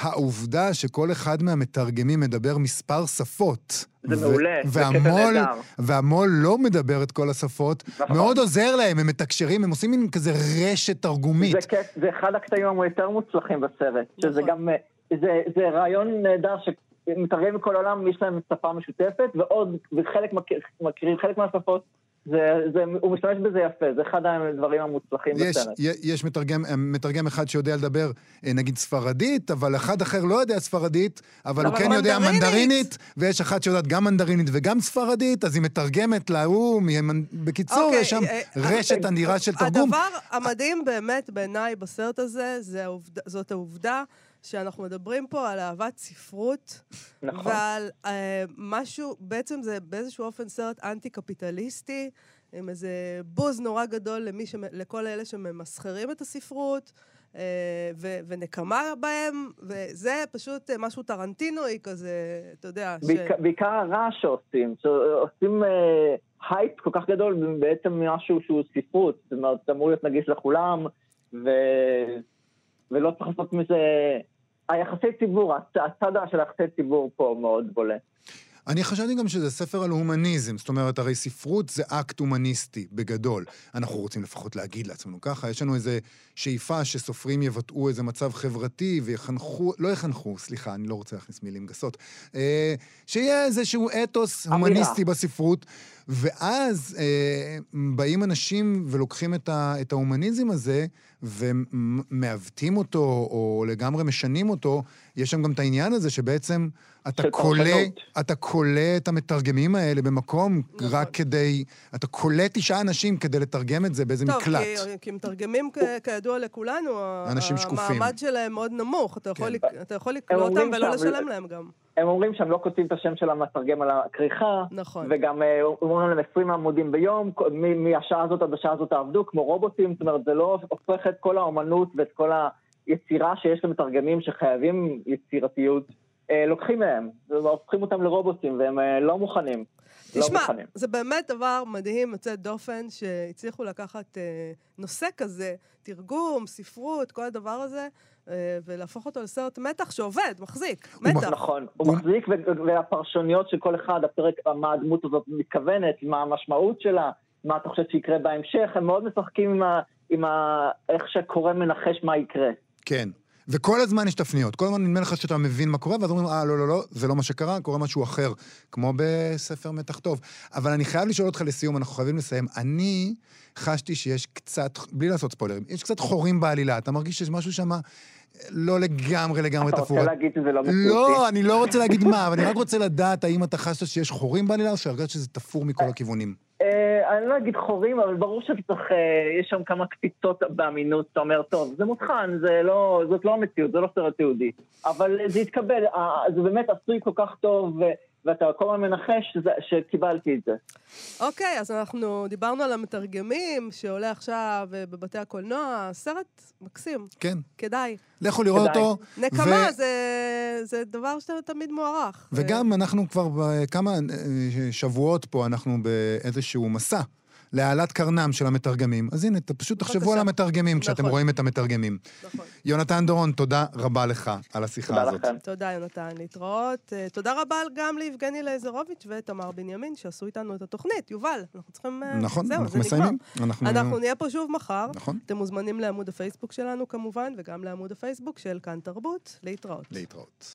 העובדה שכל אחד מהמתרגמים מדבר מספר שפות. זה מעולה, זה קטע והמו"ל, נהדר. והמו"ל לא מדבר את כל השפות, נכון. מאוד עוזר להם, הם מתקשרים, הם עושים מין כזה רשת תרגומית. זה, זה אחד הקטעים היותר מוצלחים בסרט, שזה נכון. גם, אה, זה, זה רעיון נהדר שמתרגם מכל העולם, יש להם שפה משותפת, ועוד, וחלק מכיר- מכירים חלק מהשפות, זה, זה, הוא משתמש בזה יפה, זה אחד הדברים המוצלחים יש, בסרט. יש מתרגם, מתרגם אחד שיודע לדבר, אה, נגיד, ספרדית, אבל אחד אחר לא יודע ספרדית, אבל הוא אבל כן יודע מנדרינית. מנדרינית, ויש אחת שיודעת גם מנדרינית וגם ספרדית, אז היא מתרגמת להוא, בקיצור, אוקיי, יש שם אה, רשת אדירה של תרגום. הדבר המדהים באמת בעיניי בסרט הזה, זה העובד, זאת העובדה שאנחנו מדברים פה על אהבת ספרות, נכון. ועל אה, משהו, בעצם זה באיזשהו אופן סרט אנטי-קפיטליסטי, עם איזה בוז נורא גדול למי שמ, לכל אלה שממסחרים את הספרות. אה, ו- ונקמה בהם, וזה פשוט אה, משהו טרנטינואי כזה, אתה יודע. ש- בעיקר, הרעש שעושים, שעושים אה, הייפ כל כך גדול בעצם משהו שהוא ספרות, זאת אומרת, אמור להיות נגיש לכולם, ו... ולא צריך לעשות מזה... היחסי ציבור, הצ- הצד של היחסי ציבור פה מאוד בולט. אני חשבתי גם שזה ספר על הומניזם, זאת אומרת, הרי ספרות זה אקט הומניסטי, בגדול. אנחנו רוצים לפחות להגיד לעצמנו ככה, יש לנו איזו שאיפה שסופרים יבטאו איזה מצב חברתי ויחנכו, לא יחנכו, סליחה, אני לא רוצה להכניס מילים גסות, אה, שיהיה איזשהו אתוס אמירה. הומניסטי בספרות, ואז אה, באים אנשים ולוקחים את, ה, את ההומניזם הזה ומעוותים אותו, או לגמרי משנים אותו, יש שם גם את העניין הזה שבעצם אתה פרשנות. אתה כולא את המתרגמים האלה במקום נכון. רק כדי, אתה כולא תשעה אנשים כדי לתרגם את זה באיזה טוב, מקלט. כי, כי מתרגמים, כ- כידוע לכולנו, אנשים שקופים. המעמד שלהם מאוד נמוך. אתה יכול, כן. לק- אתה יכול לקרוא אותם ולא שם- לשלם להם גם. הם אומרים שהם לא כותבים את השם של המתרגם על הכריכה, נכון. וגם אה, אומרים להם 20 עמודים ביום, מהשעה הזאת עד השעה הזאת תעבדו כמו רובוטים, זאת אומרת, זה לא הופך את כל האומנות ואת כל היצירה שיש למתרגמים שחייבים יצירתיות, אה, לוקחים מהם, והופכים אותם לרובוטים, והם אה, לא מוכנים. לא תשמע, מוכנים. זה באמת דבר מדהים, יוצא דופן, שהצליחו לקחת אה, נושא כזה, תרגום, ספרות, כל הדבר הזה, ולהפוך אותו לסרט מתח שעובד, מחזיק, מתח. נכון, הוא מחזיק, ו- והפרשנויות של כל אחד, הפרק, מה הדמות הזאת מתכוונת, מה המשמעות שלה, מה אתה חושב שיקרה בהמשך, הם מאוד משחקים עם, ה, עם ה... איך שקורא מנחש מה יקרה. כן. וכל הזמן יש תפניות. כל הזמן נדמה לך שאתה מבין מה קורה, ואז אומרים, אה, לא, לא, לא, זה לא מה שקרה, קורה משהו אחר, כמו בספר מתח טוב. אבל אני חייב לשאול אותך לסיום, אנחנו חייבים לסיים. אני חשתי שיש קצת, בלי לעשות ספוילרים, יש קצת חורים בעלילה. אתה מרגיש שיש משהו שם לא לגמרי לגמרי אתה תפור. רוצה להגיד שזה לא מציאותי? לא, אני לא רוצה להגיד מה, אבל אני רק רוצה לדעת האם אתה חשת שיש חורים בעלילה, או שהרגשת שזה תפור מכל הכיוונים. אה, אני לא אגיד חורים, אבל ברור שאתה צריך, אה, יש שם כמה קפיצות באמינות, אתה אומר, טוב, זה מותחן, זה לא, זאת לא המציאות, זה לא סרט תיעודי. אבל זה התקבל, אה, זה באמת עשוי כל כך טוב, ואתה כל הזמן מנחש שקיבלתי את זה. אוקיי, אז אנחנו דיברנו על המתרגמים, שעולה עכשיו אה, בבתי הקולנוע, סרט מקסים, כן. כדאי. לכו לראות כדאי. אותו. נקמה ו- זה, זה דבר שאתה תמיד מוערך. וגם אנחנו כבר כמה שבועות פה, אנחנו באיזשהו מסע להעלאת קרנם של המתרגמים. אז הנה, פשוט תחשבו. על המתרגמים כשאתם נכון. רואים את המתרגמים. נכון. יונתן דורון, תודה רבה לך על השיחה תודה הזאת. לכם. תודה, יונתן, להתראות. אה, תודה רבה גם ליבגני לייזרוביץ' ותמר בנימין, שעשו איתנו את התוכנית. יובל, אנחנו צריכים... אה, נכון, זהו, אנחנו. מסיימים. אנחנו... אנחנו נהיה פה שוב מחר. נכון. אתם מוזמנים לעמוד הפייסבוק שלנו כמובן, וגם לעמוד הפייסבוק של כאן תרבות. להתראות. להתראות.